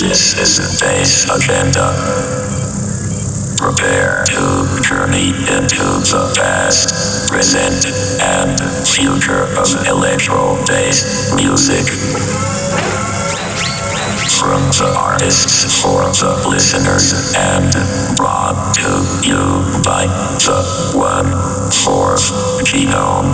This is the day's agenda. Prepare to journey into the past, present, and future of electro bass music. From the artists for the listeners and brought to you by the one fourth genome.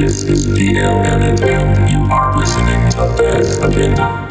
This is DLN and you are listening to Bass Agenda.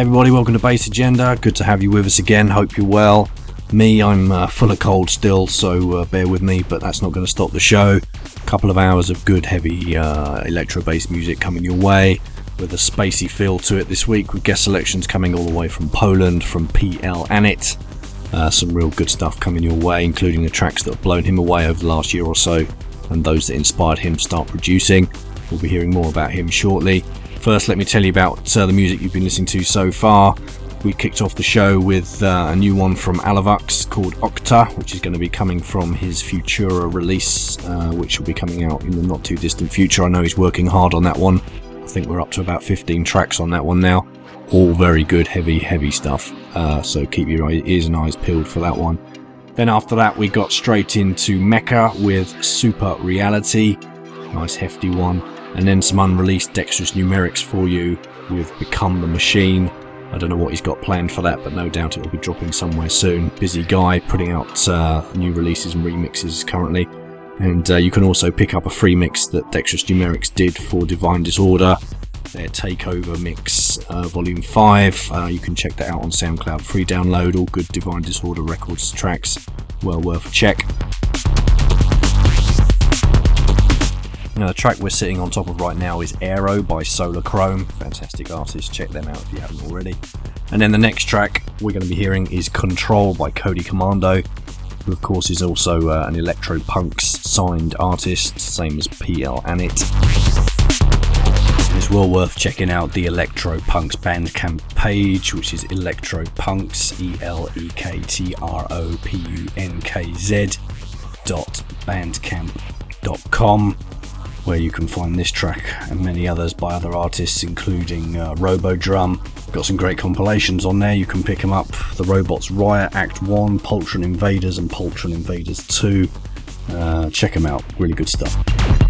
Everybody, welcome to Bass Agenda. Good to have you with us again. Hope you're well. Me, I'm uh, full of cold still, so uh, bear with me, but that's not going to stop the show. A couple of hours of good, heavy uh, electro bass music coming your way with a spacey feel to it this week, with guest selections coming all the way from Poland, from PL Anit. Uh, some real good stuff coming your way, including the tracks that have blown him away over the last year or so and those that inspired him to start producing. We'll be hearing more about him shortly. First, let me tell you about uh, the music you've been listening to so far. We kicked off the show with uh, a new one from Alavux called Octa, which is going to be coming from his Futura release, uh, which will be coming out in the not too distant future. I know he's working hard on that one. I think we're up to about 15 tracks on that one now. All very good, heavy, heavy stuff. Uh, so keep your ears and eyes peeled for that one. Then after that, we got straight into Mecca with Super Reality. Nice hefty one and then some unreleased Dexterous Numerics for you with Become the Machine. I don't know what he's got planned for that, but no doubt it will be dropping somewhere soon. Busy guy putting out uh, new releases and remixes currently. And uh, you can also pick up a free mix that Dexterous Numerics did for Divine Disorder, their Takeover Mix uh, Volume 5. Uh, you can check that out on SoundCloud. Free download, all good Divine Disorder Records tracks. Well worth a check. Now, the track we're sitting on top of right now is Aero by Solar Chrome. Fantastic artist, check them out if you haven't already. And then the next track we're going to be hearing is Control by Cody Commando, who of course is also uh, an Elektropunkz signed artist, same as PL Anit. It's well worth checking out the Elektropunkz Bandcamp page, which is Electro Punks, E L E K T R O P U N K Z dot bandcamp.com where you can find this track and many others by other artists, including uh, Robodrum. Got some great compilations on there, you can pick them up. The Robots Riot Act 1, Poltron Invaders, and Poltron Invaders 2. Uh, check them out, really good stuff.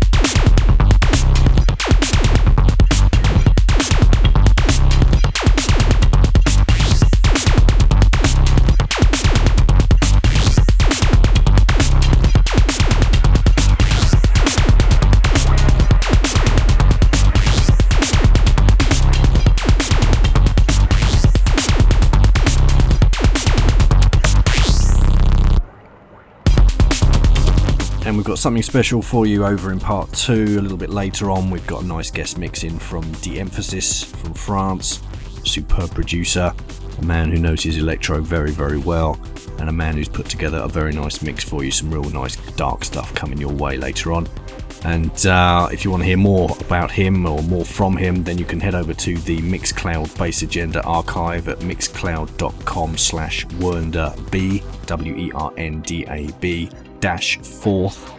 Got something special for you over in part two. A little bit later on, we've got a nice guest mix in from De Emphasis from France, superb producer, a man who knows his electro very, very well, and a man who's put together a very nice mix for you. Some real nice dark stuff coming your way later on. And uh, if you want to hear more about him or more from him, then you can head over to the Mixcloud Bass Agenda archive at mixcloud.com slash wernda W-E-R-N-D-A-B dash fourth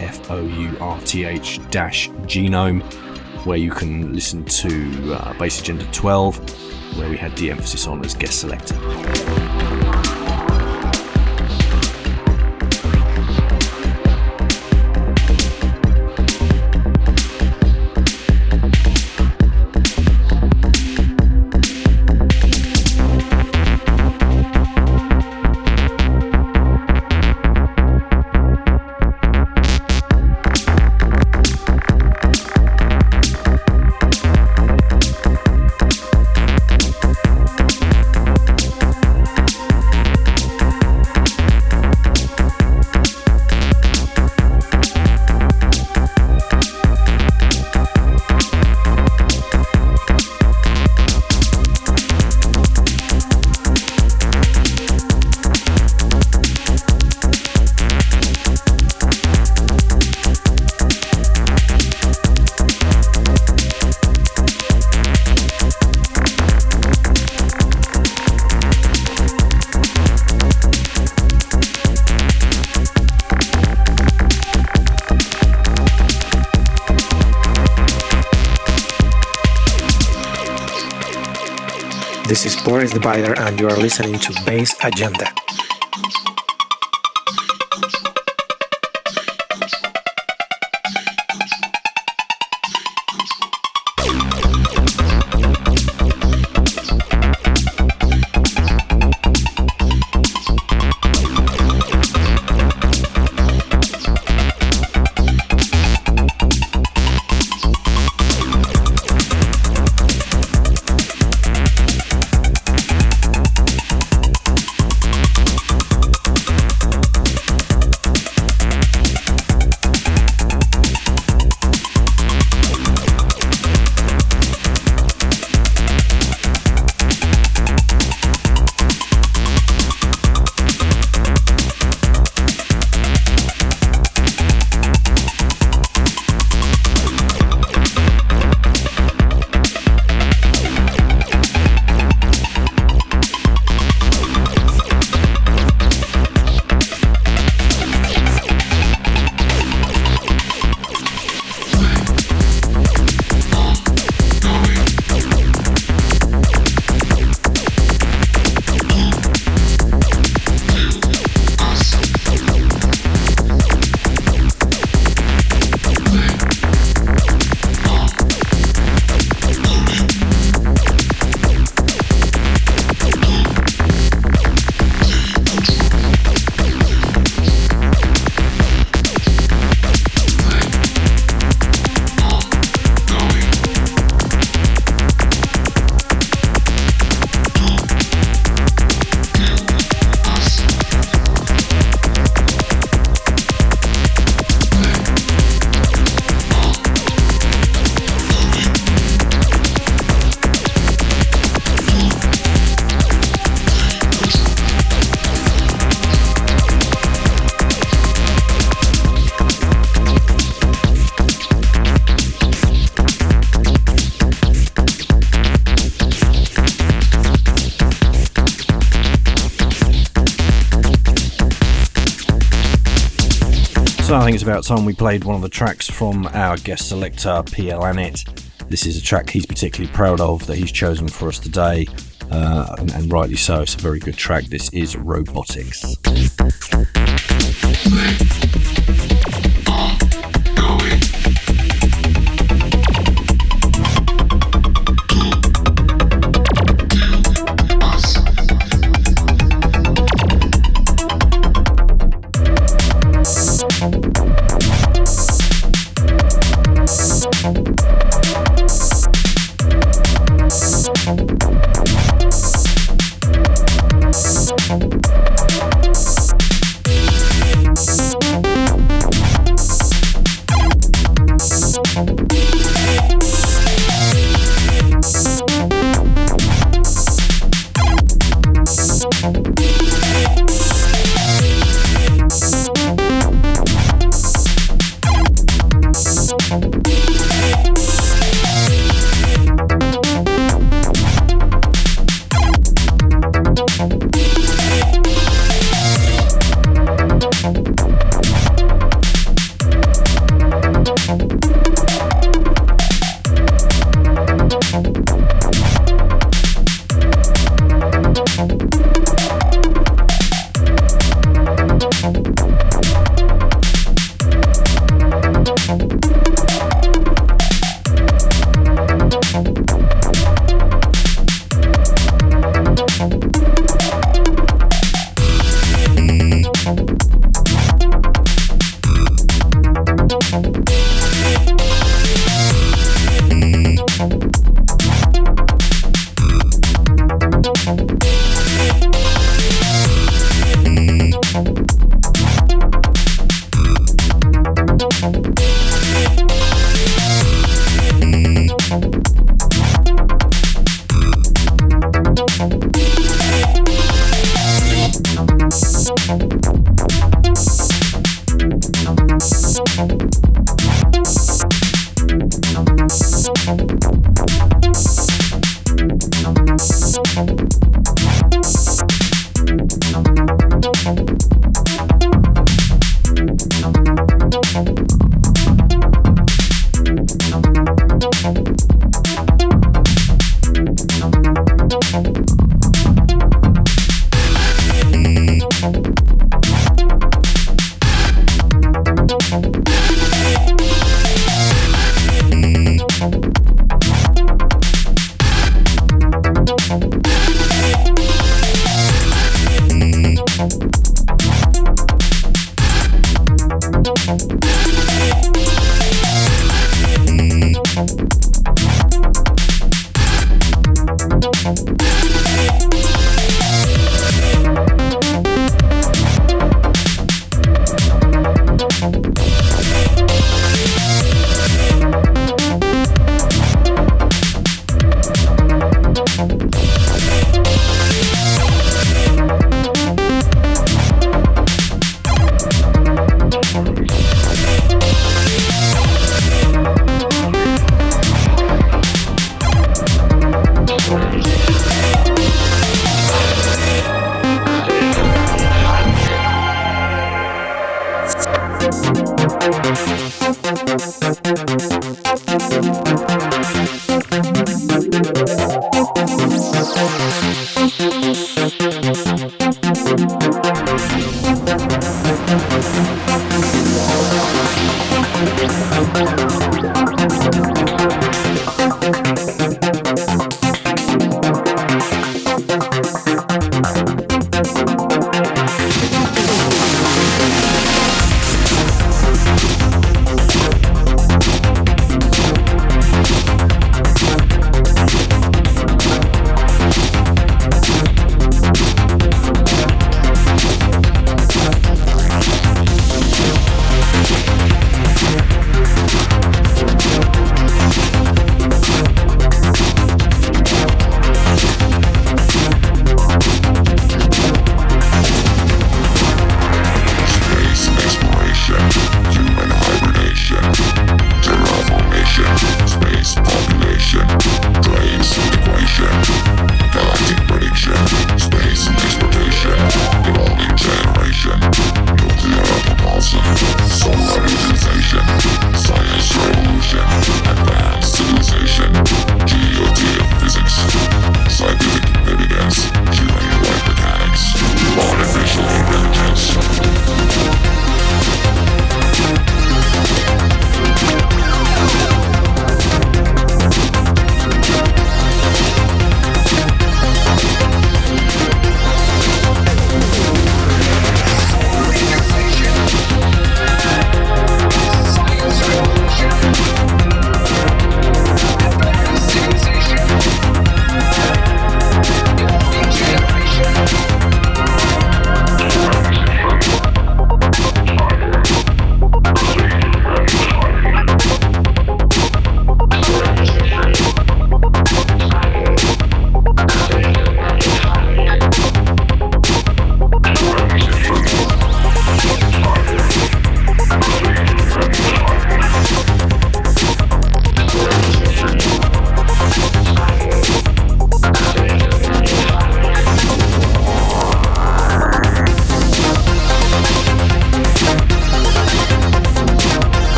F O U R T H dash genome, where you can listen to uh, Bass Agenda 12, where we had De Emphasis on as guest selector. Boris the and you are listening to Bass Agenda. About time we played one of the tracks from our guest selector, PL Lanet. This is a track he's particularly proud of that he's chosen for us today, uh, and, and rightly so. It's a very good track. This is Robotics.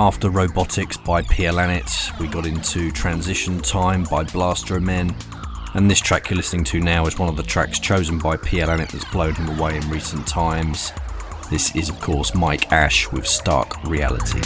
After Robotics by PLANET, we got into Transition Time by Blaster Men, and this track you're listening to now is one of the tracks chosen by PLANET that's blown him away in recent times. This is of course Mike Ash with Stark Reality.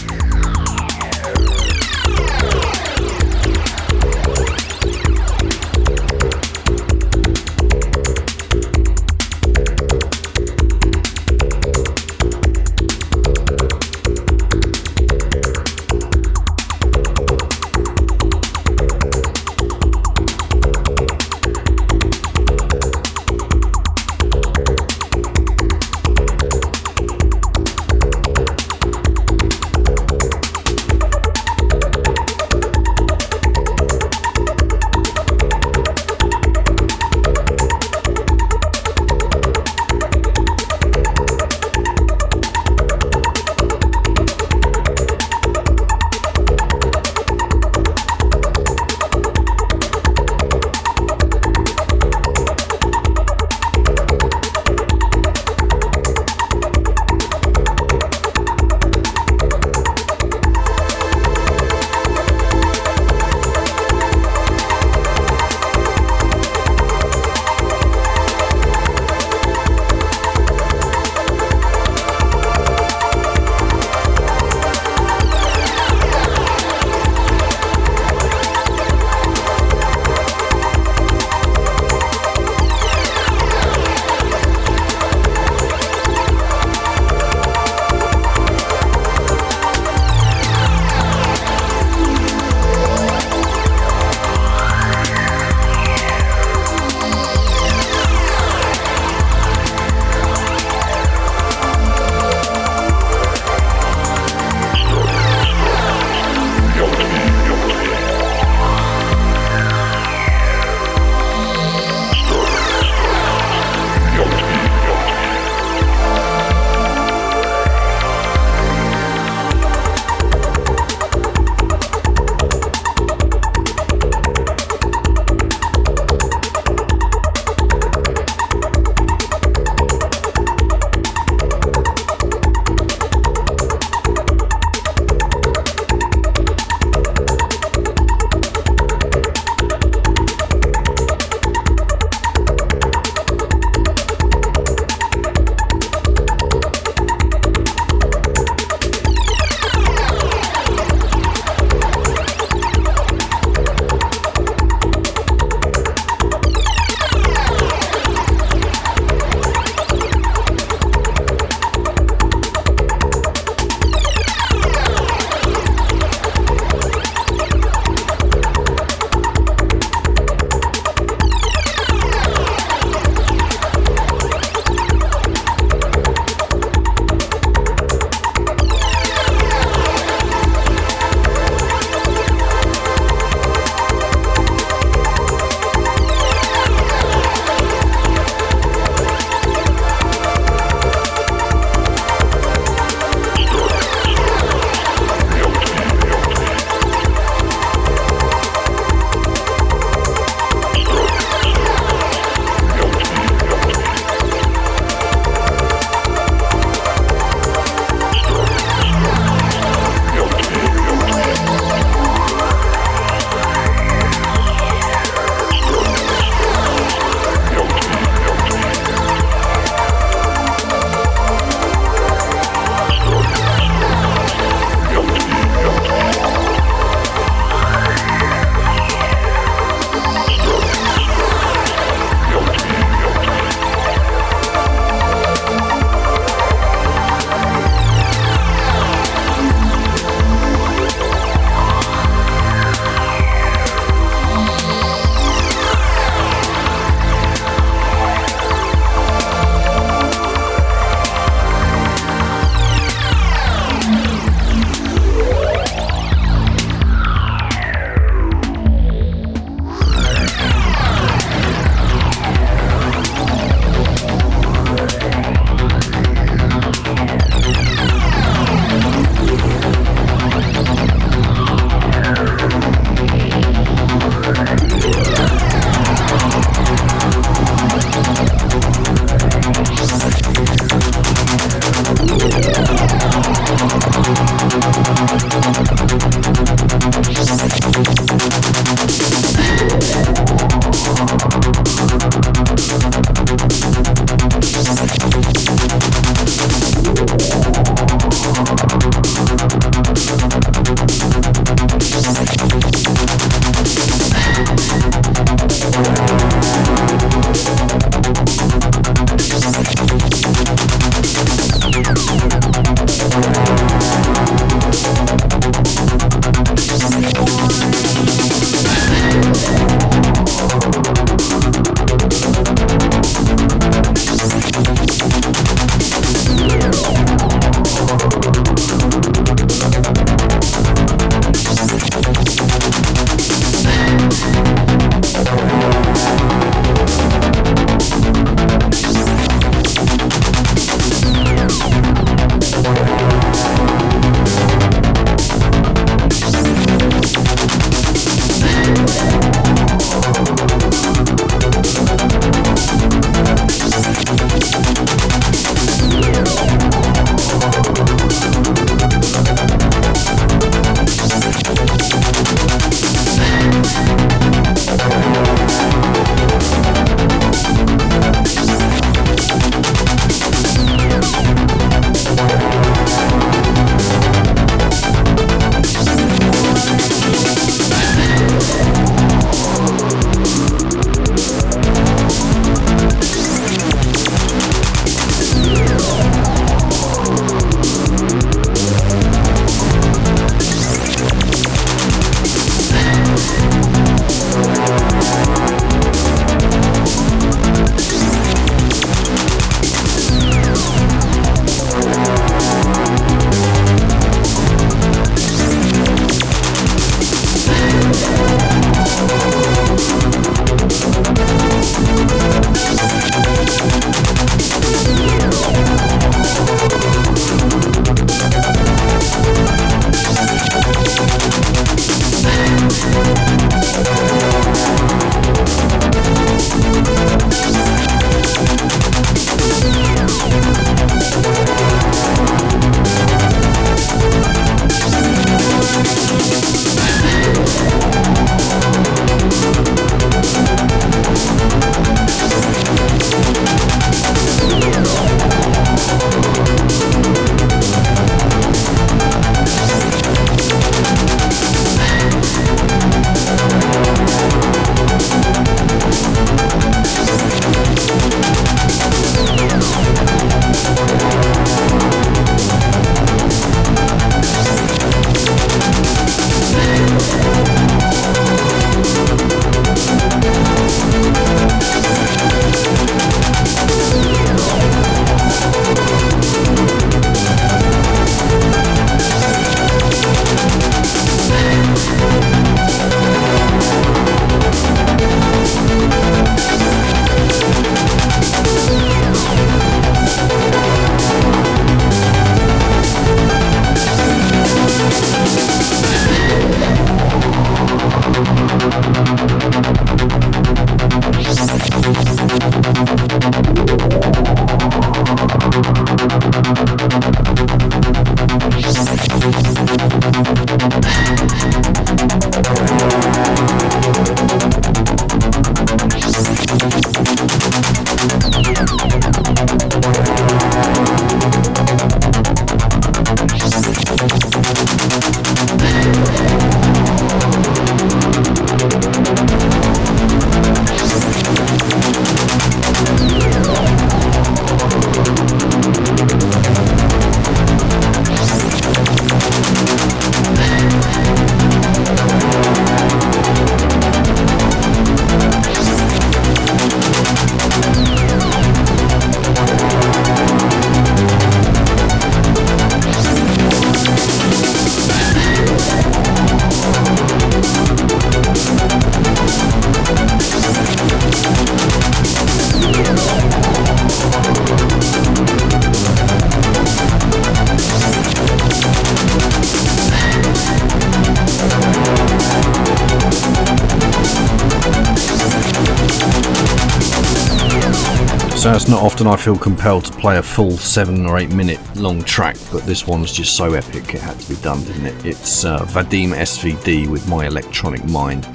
Often I feel compelled to play a full seven or eight minute long track, but this one's just so epic it had to be done, didn't it? It's uh, Vadim SVD with My Electronic Mind.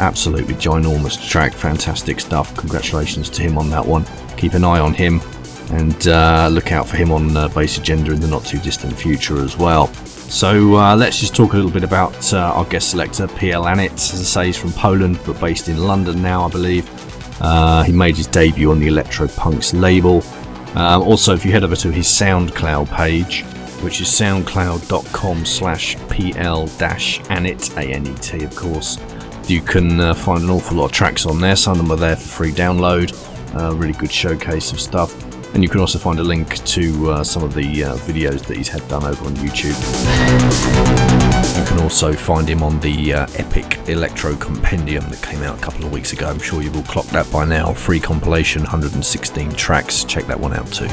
Absolutely ginormous track, fantastic stuff. Congratulations to him on that one. Keep an eye on him and uh, look out for him on uh, Bass Agenda in the not too distant future as well. So uh, let's just talk a little bit about uh, our guest selector, PL Anit. As I say, he's from Poland but based in London now, I believe. Uh, he made his debut on the Elektropunkz label. Um, also, if you head over to his SoundCloud page, which is soundcloud.com slash pl-anet, A-N-E-T of course, you can uh, find an awful lot of tracks on there. Some of them are there for free download. Uh, really good showcase of stuff. And you can also find a link to uh, some of the uh, videos that he's had done over on YouTube. You can also find him on the uh, Epic Electro Compendium that came out a couple of weeks ago. I'm sure you've all clocked that by now. Free compilation, 116 tracks. Check that one out too.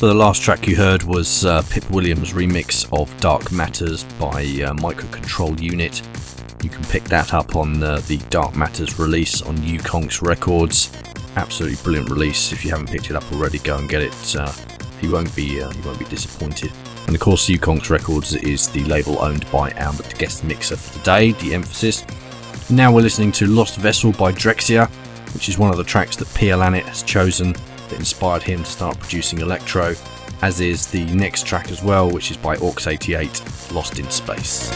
So the last track you heard was uh, Pip Williams' remix of Dark Matters by uh, Microcontrol Unit. You can pick that up on uh, the Dark Matters release on Ukonks Records. Absolutely brilliant release. If you haven't picked it up already, go and get it. Uh, you won't be uh, you won't be disappointed. And of course, Ukonks Records is the label owned by our guest mixer for the day. The emphasis. Now we're listening to Lost Vessel by Drexciya, which is one of the tracks that Pierre Lannett has chosen inspired him to start producing electro, as is the next track as well, which is by Orcs88, Lost in Space.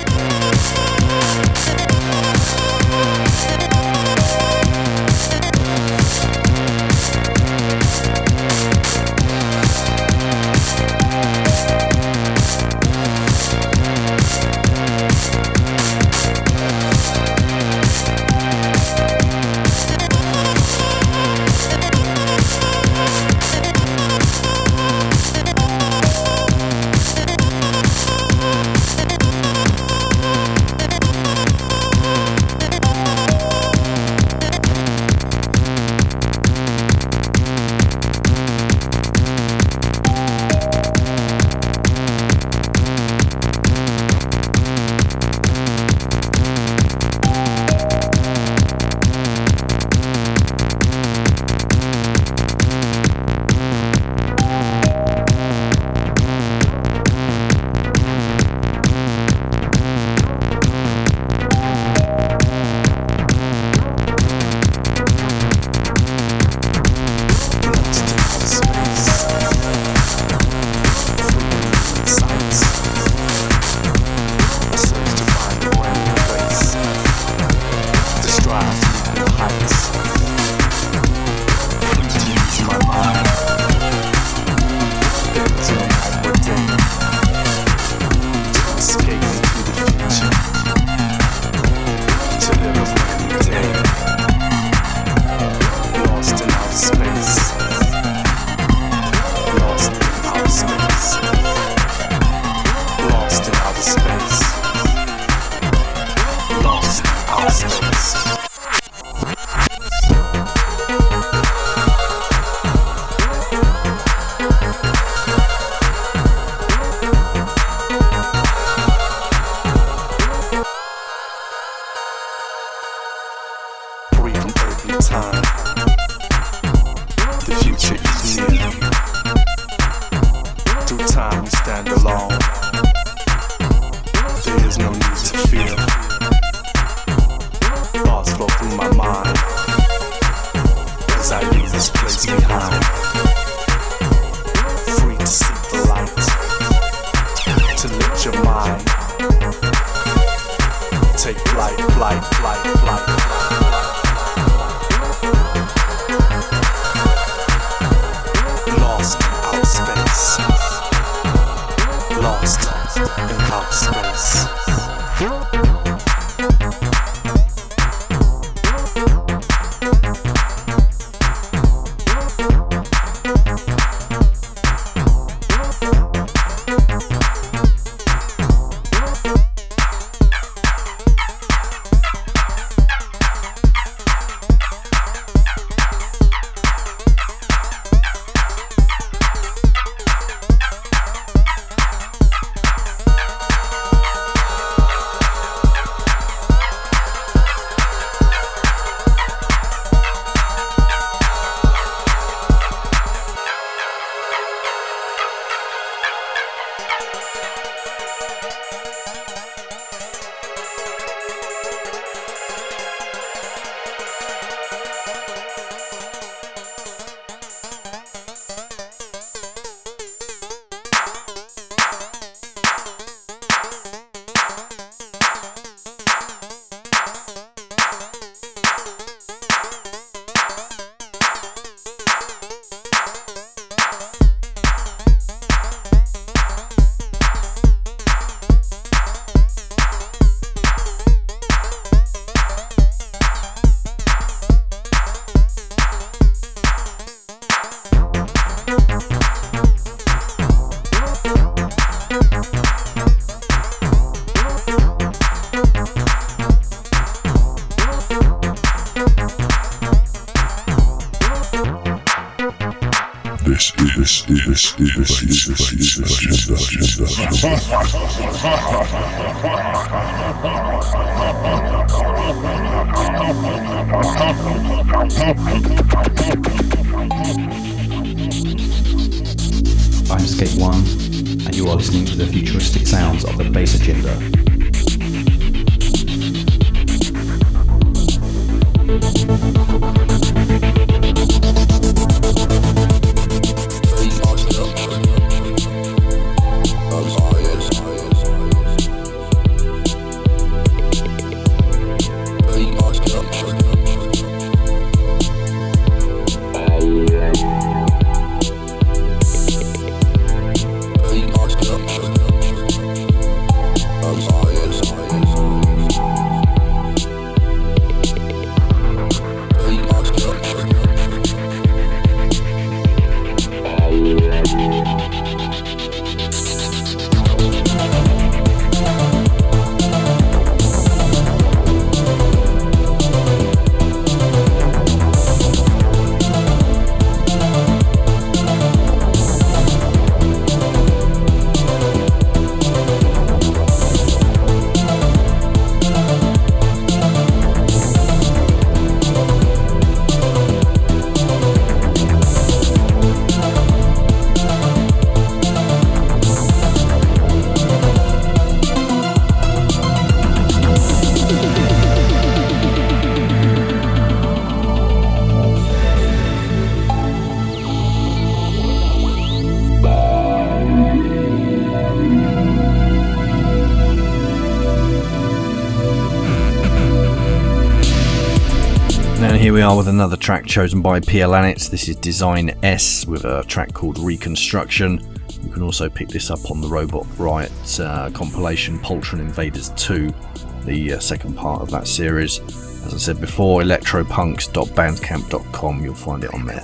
Are with another track chosen by Pierre Lanitz. This is Design S with a track called Reconstruction. You can also pick this up on the Robot Riot uh, compilation Poltron Invaders 2, the uh, second part of that series. As I said before, elektropunkz.bandcamp.com, you'll find it on there.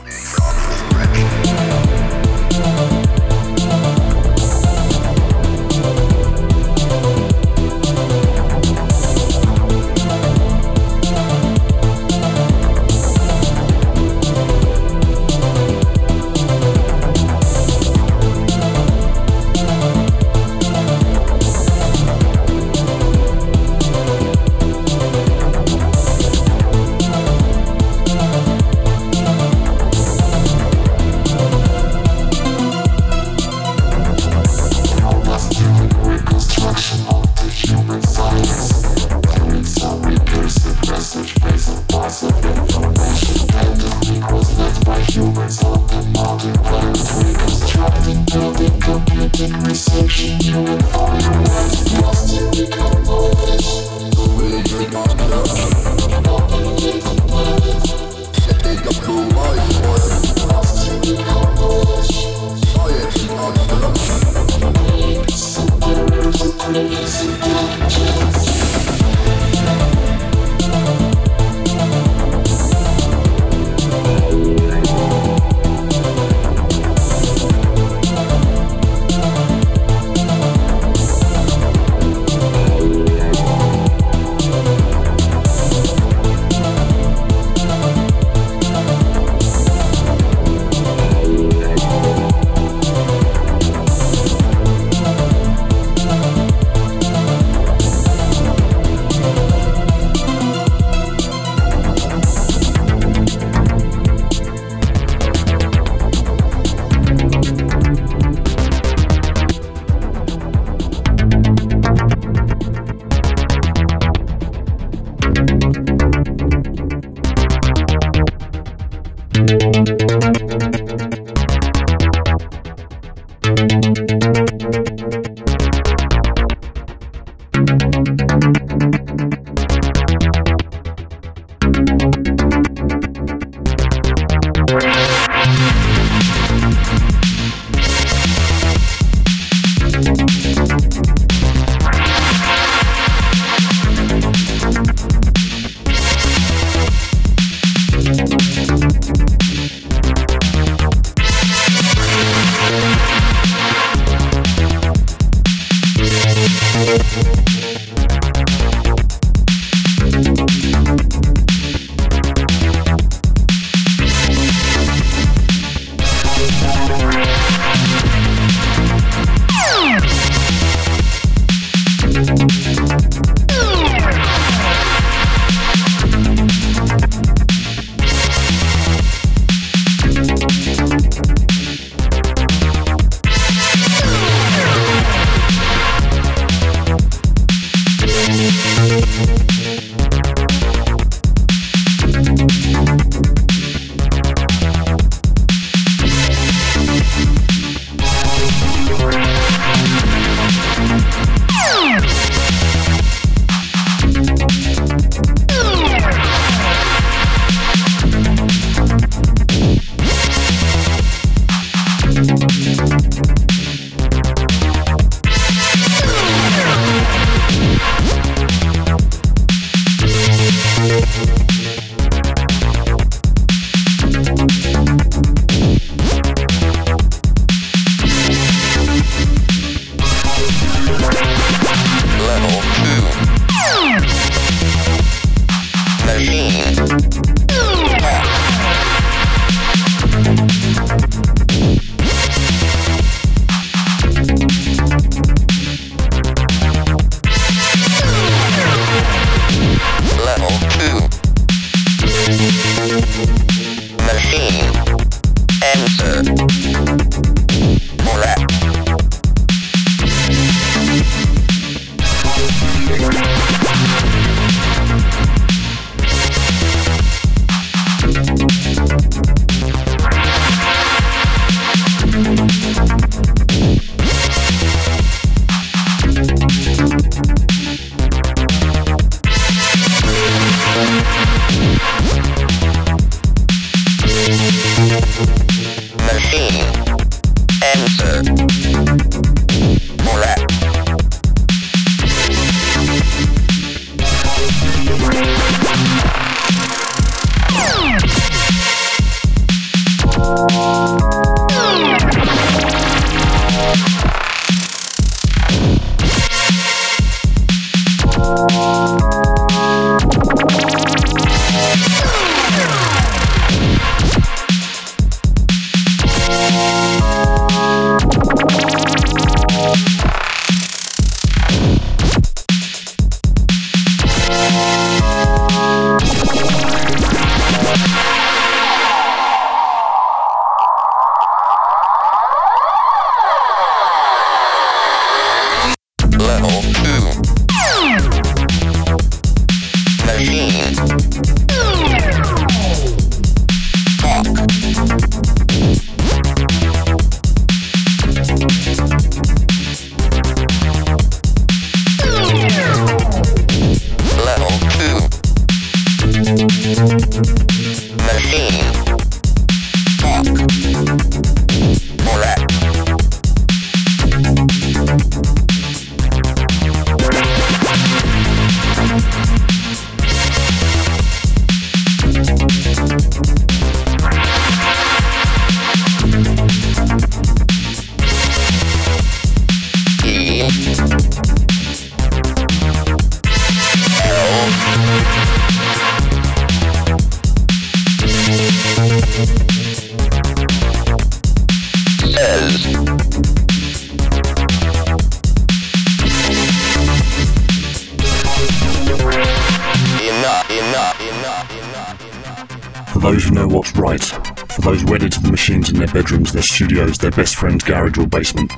Their bedrooms, their studios, their best friend's garage or basement.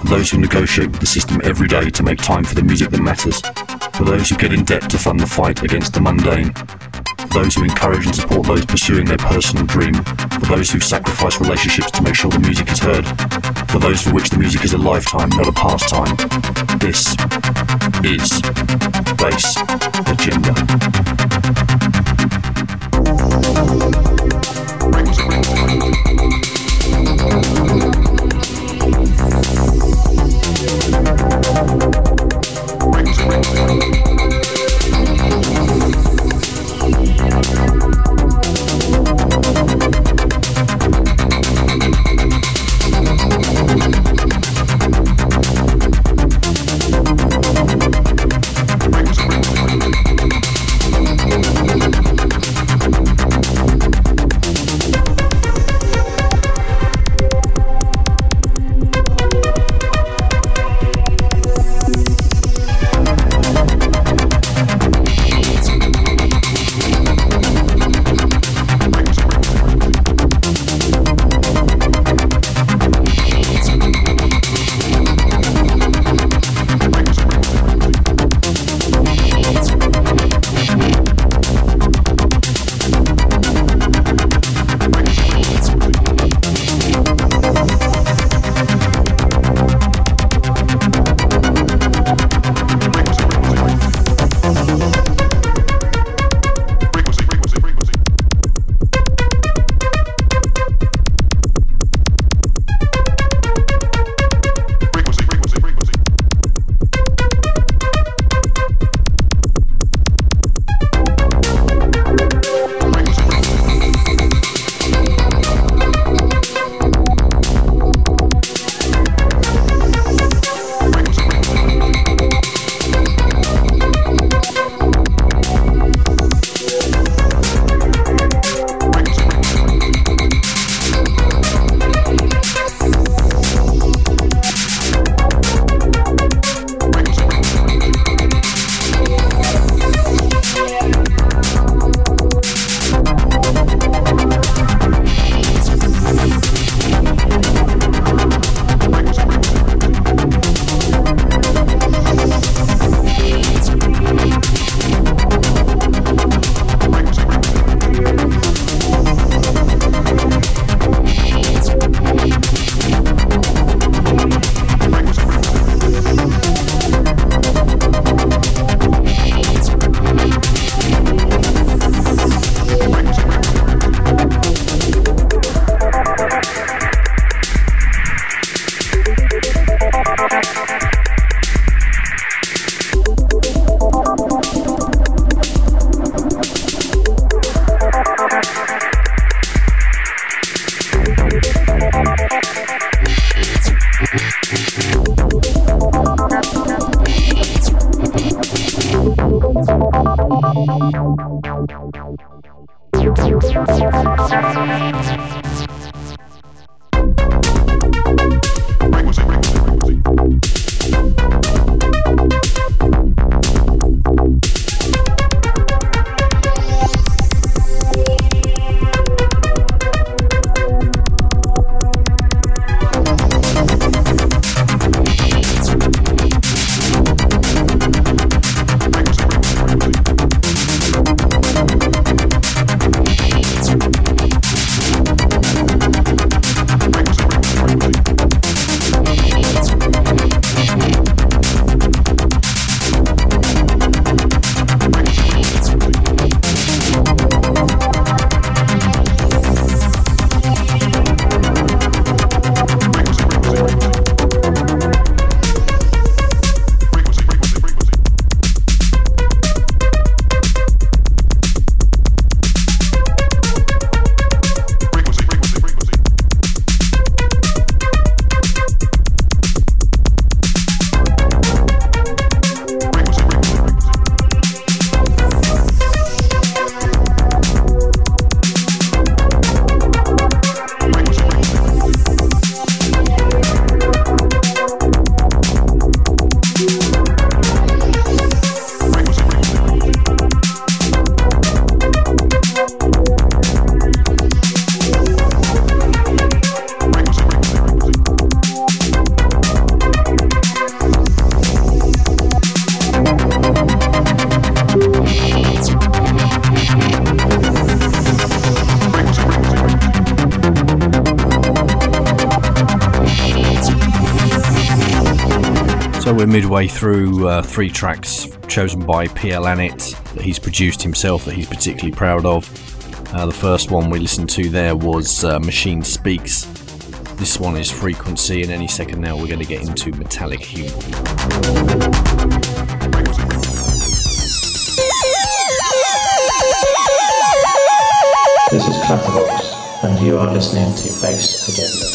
For those who negotiate with the system every day to make time for the music that matters. For those who get in debt to fund the fight against the mundane. For those who encourage and support those pursuing their personal dream. For those who sacrifice relationships to make sure the music is heard. For those for which the music is a lifetime, not a pastime. This is Bass Agenda. Midway through uh, three tracks chosen by pl-anet that he's produced himself that he's particularly proud of. Uh, the first one we listened to there was uh, Machine Speaks. This one is Frequency, and any second now we're going to get into Metallic Human. This is Clatterbox, and you are listening to Bass Agenda.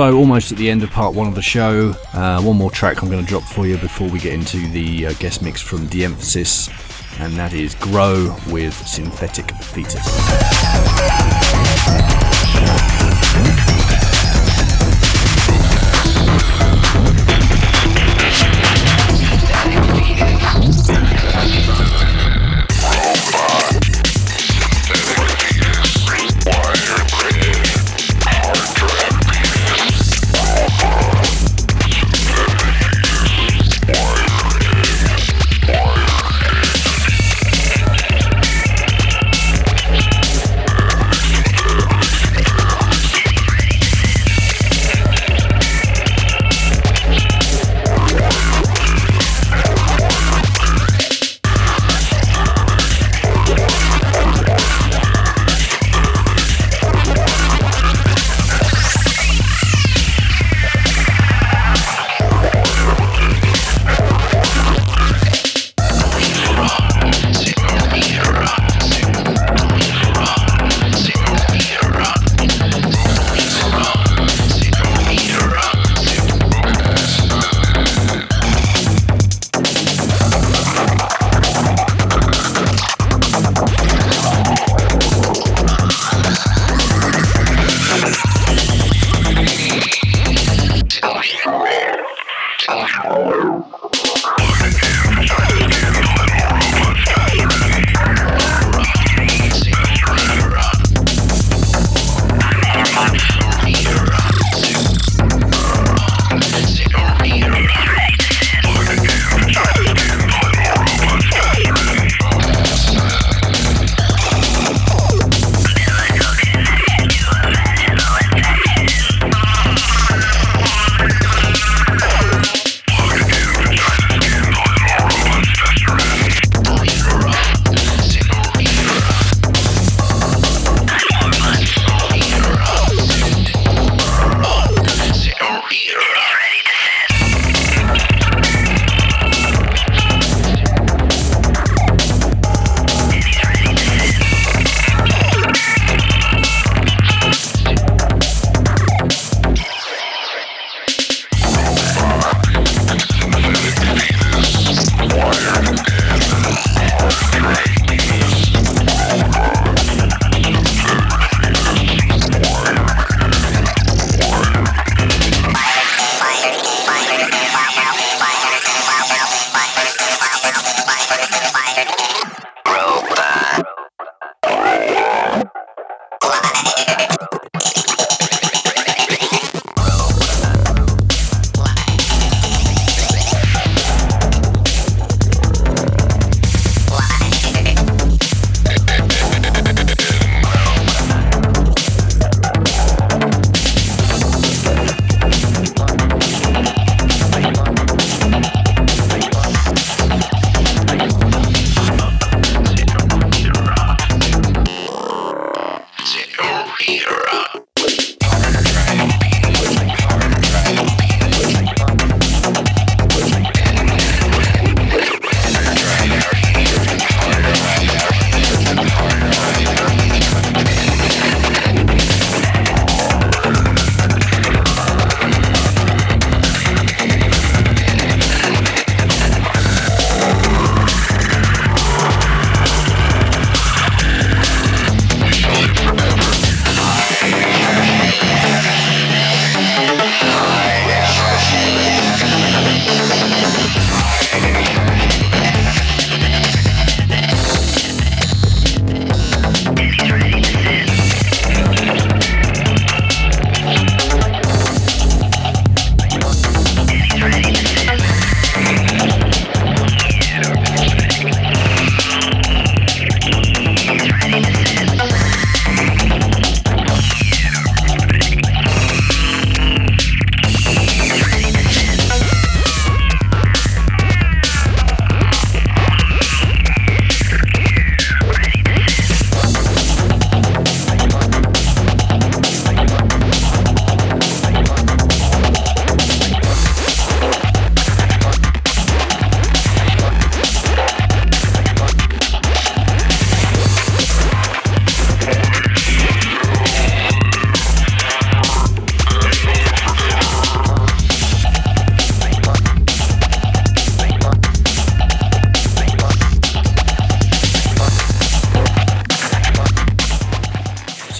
So, almost at the end of part one of the show. Uh, one more track I'm going to drop for you before we get into the uh, guest mix from De Emphasis, and that is Grow with Synthetic Fetus.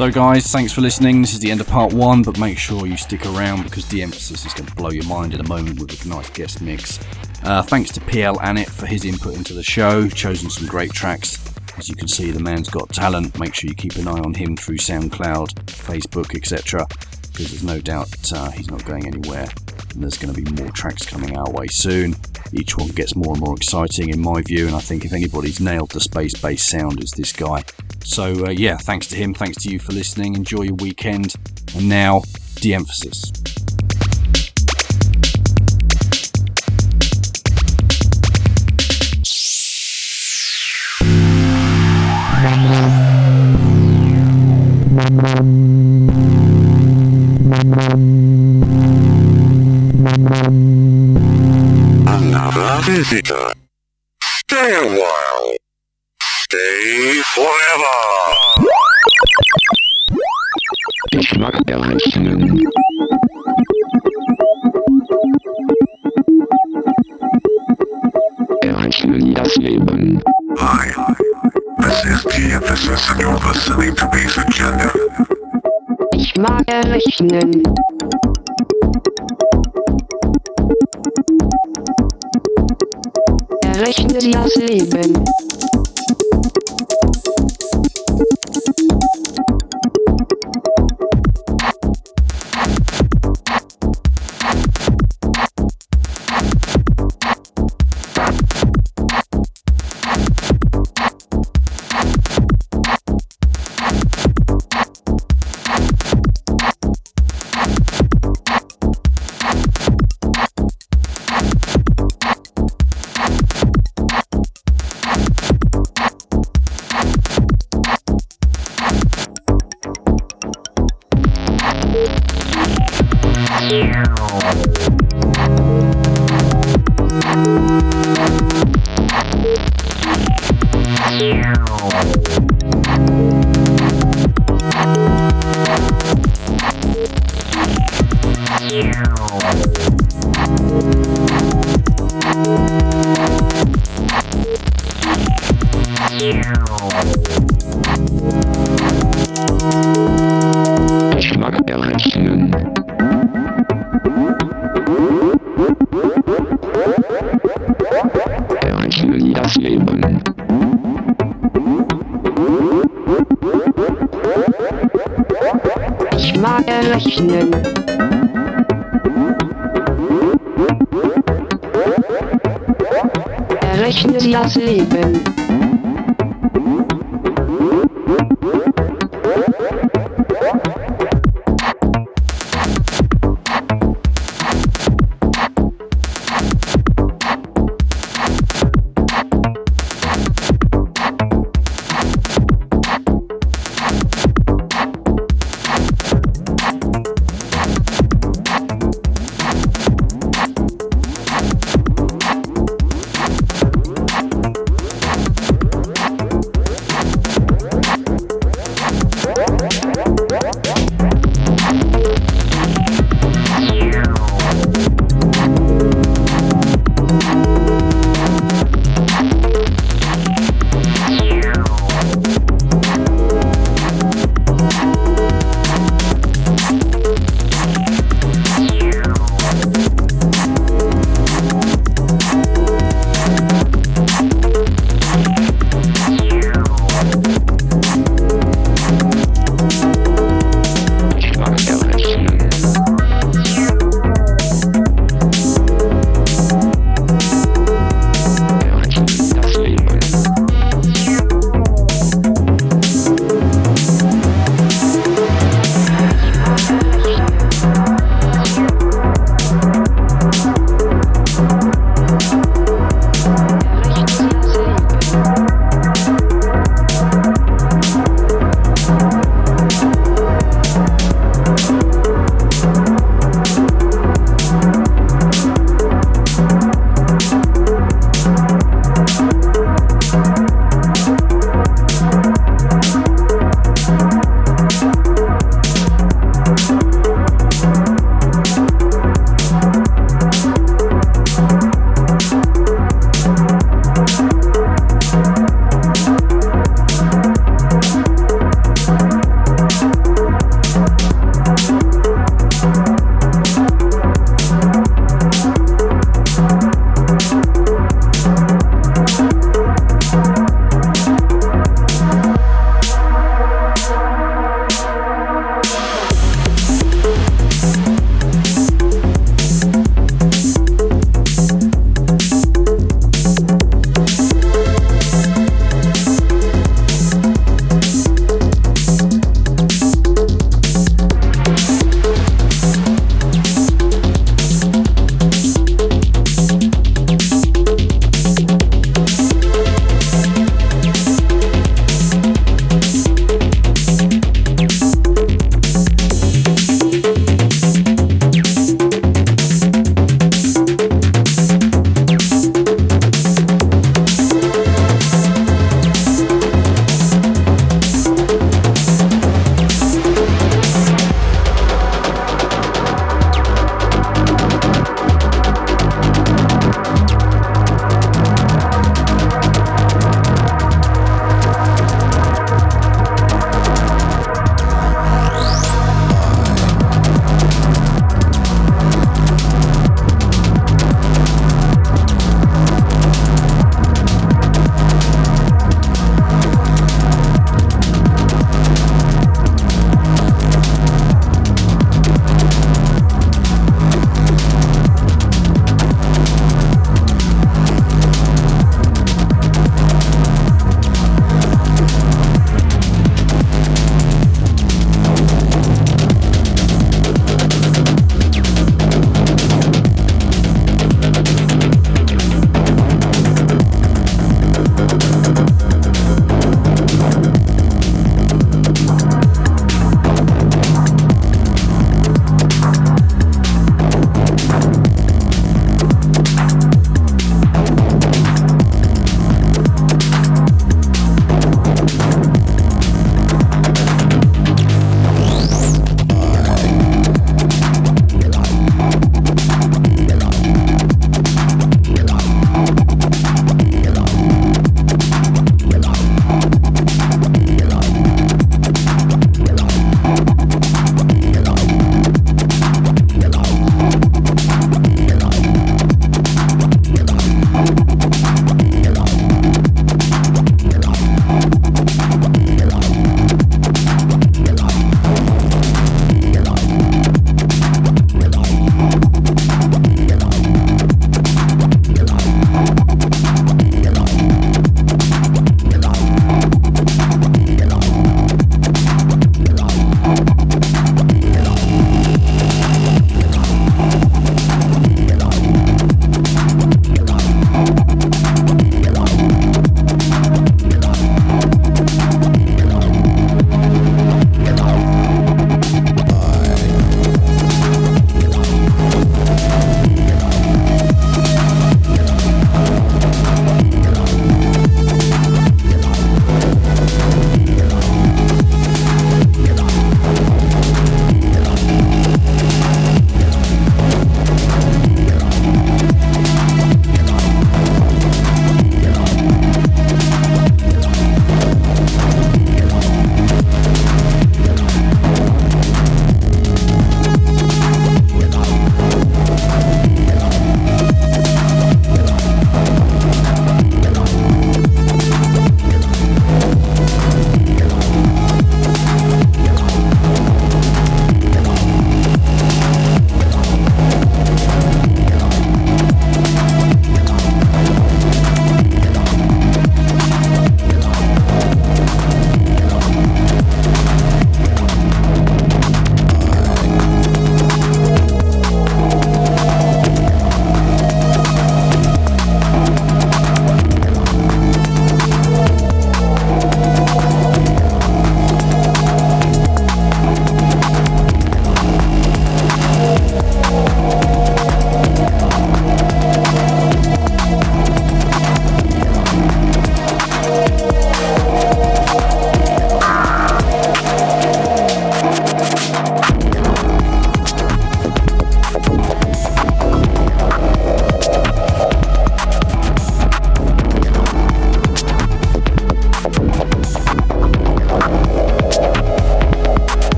So, guys, thanks for listening. This is the end of part one, but make sure you stick around because De Emphasis is going to blow your mind in a moment with a nice guest mix. Uh, thanks to pl-anet for his input into the show, chosen some great tracks. As you can see, the man's got talent. Make sure you keep an eye on him through SoundCloud, Facebook, etc., because there's no doubt uh, he's not going anywhere. And there's going to be more tracks coming our way soon. Each one gets more and more exciting in my view, and I think if anybody's nailed the space based sound, it's this guy. So, uh, yeah, thanks to him, thanks to you for listening. Enjoy your weekend. And now, de emphasis. Another visitor. Stay a while. Stay forever. Ich mag errechnen. Errechnen das Leben. Hi. This is emphasis and you're listening to Base Agenda. Ich mag errechnen. Errechnen Sie das Leben.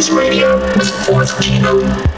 Base Radio with Fourth Kino.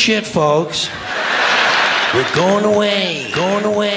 Shit, folks. We're going away, going away,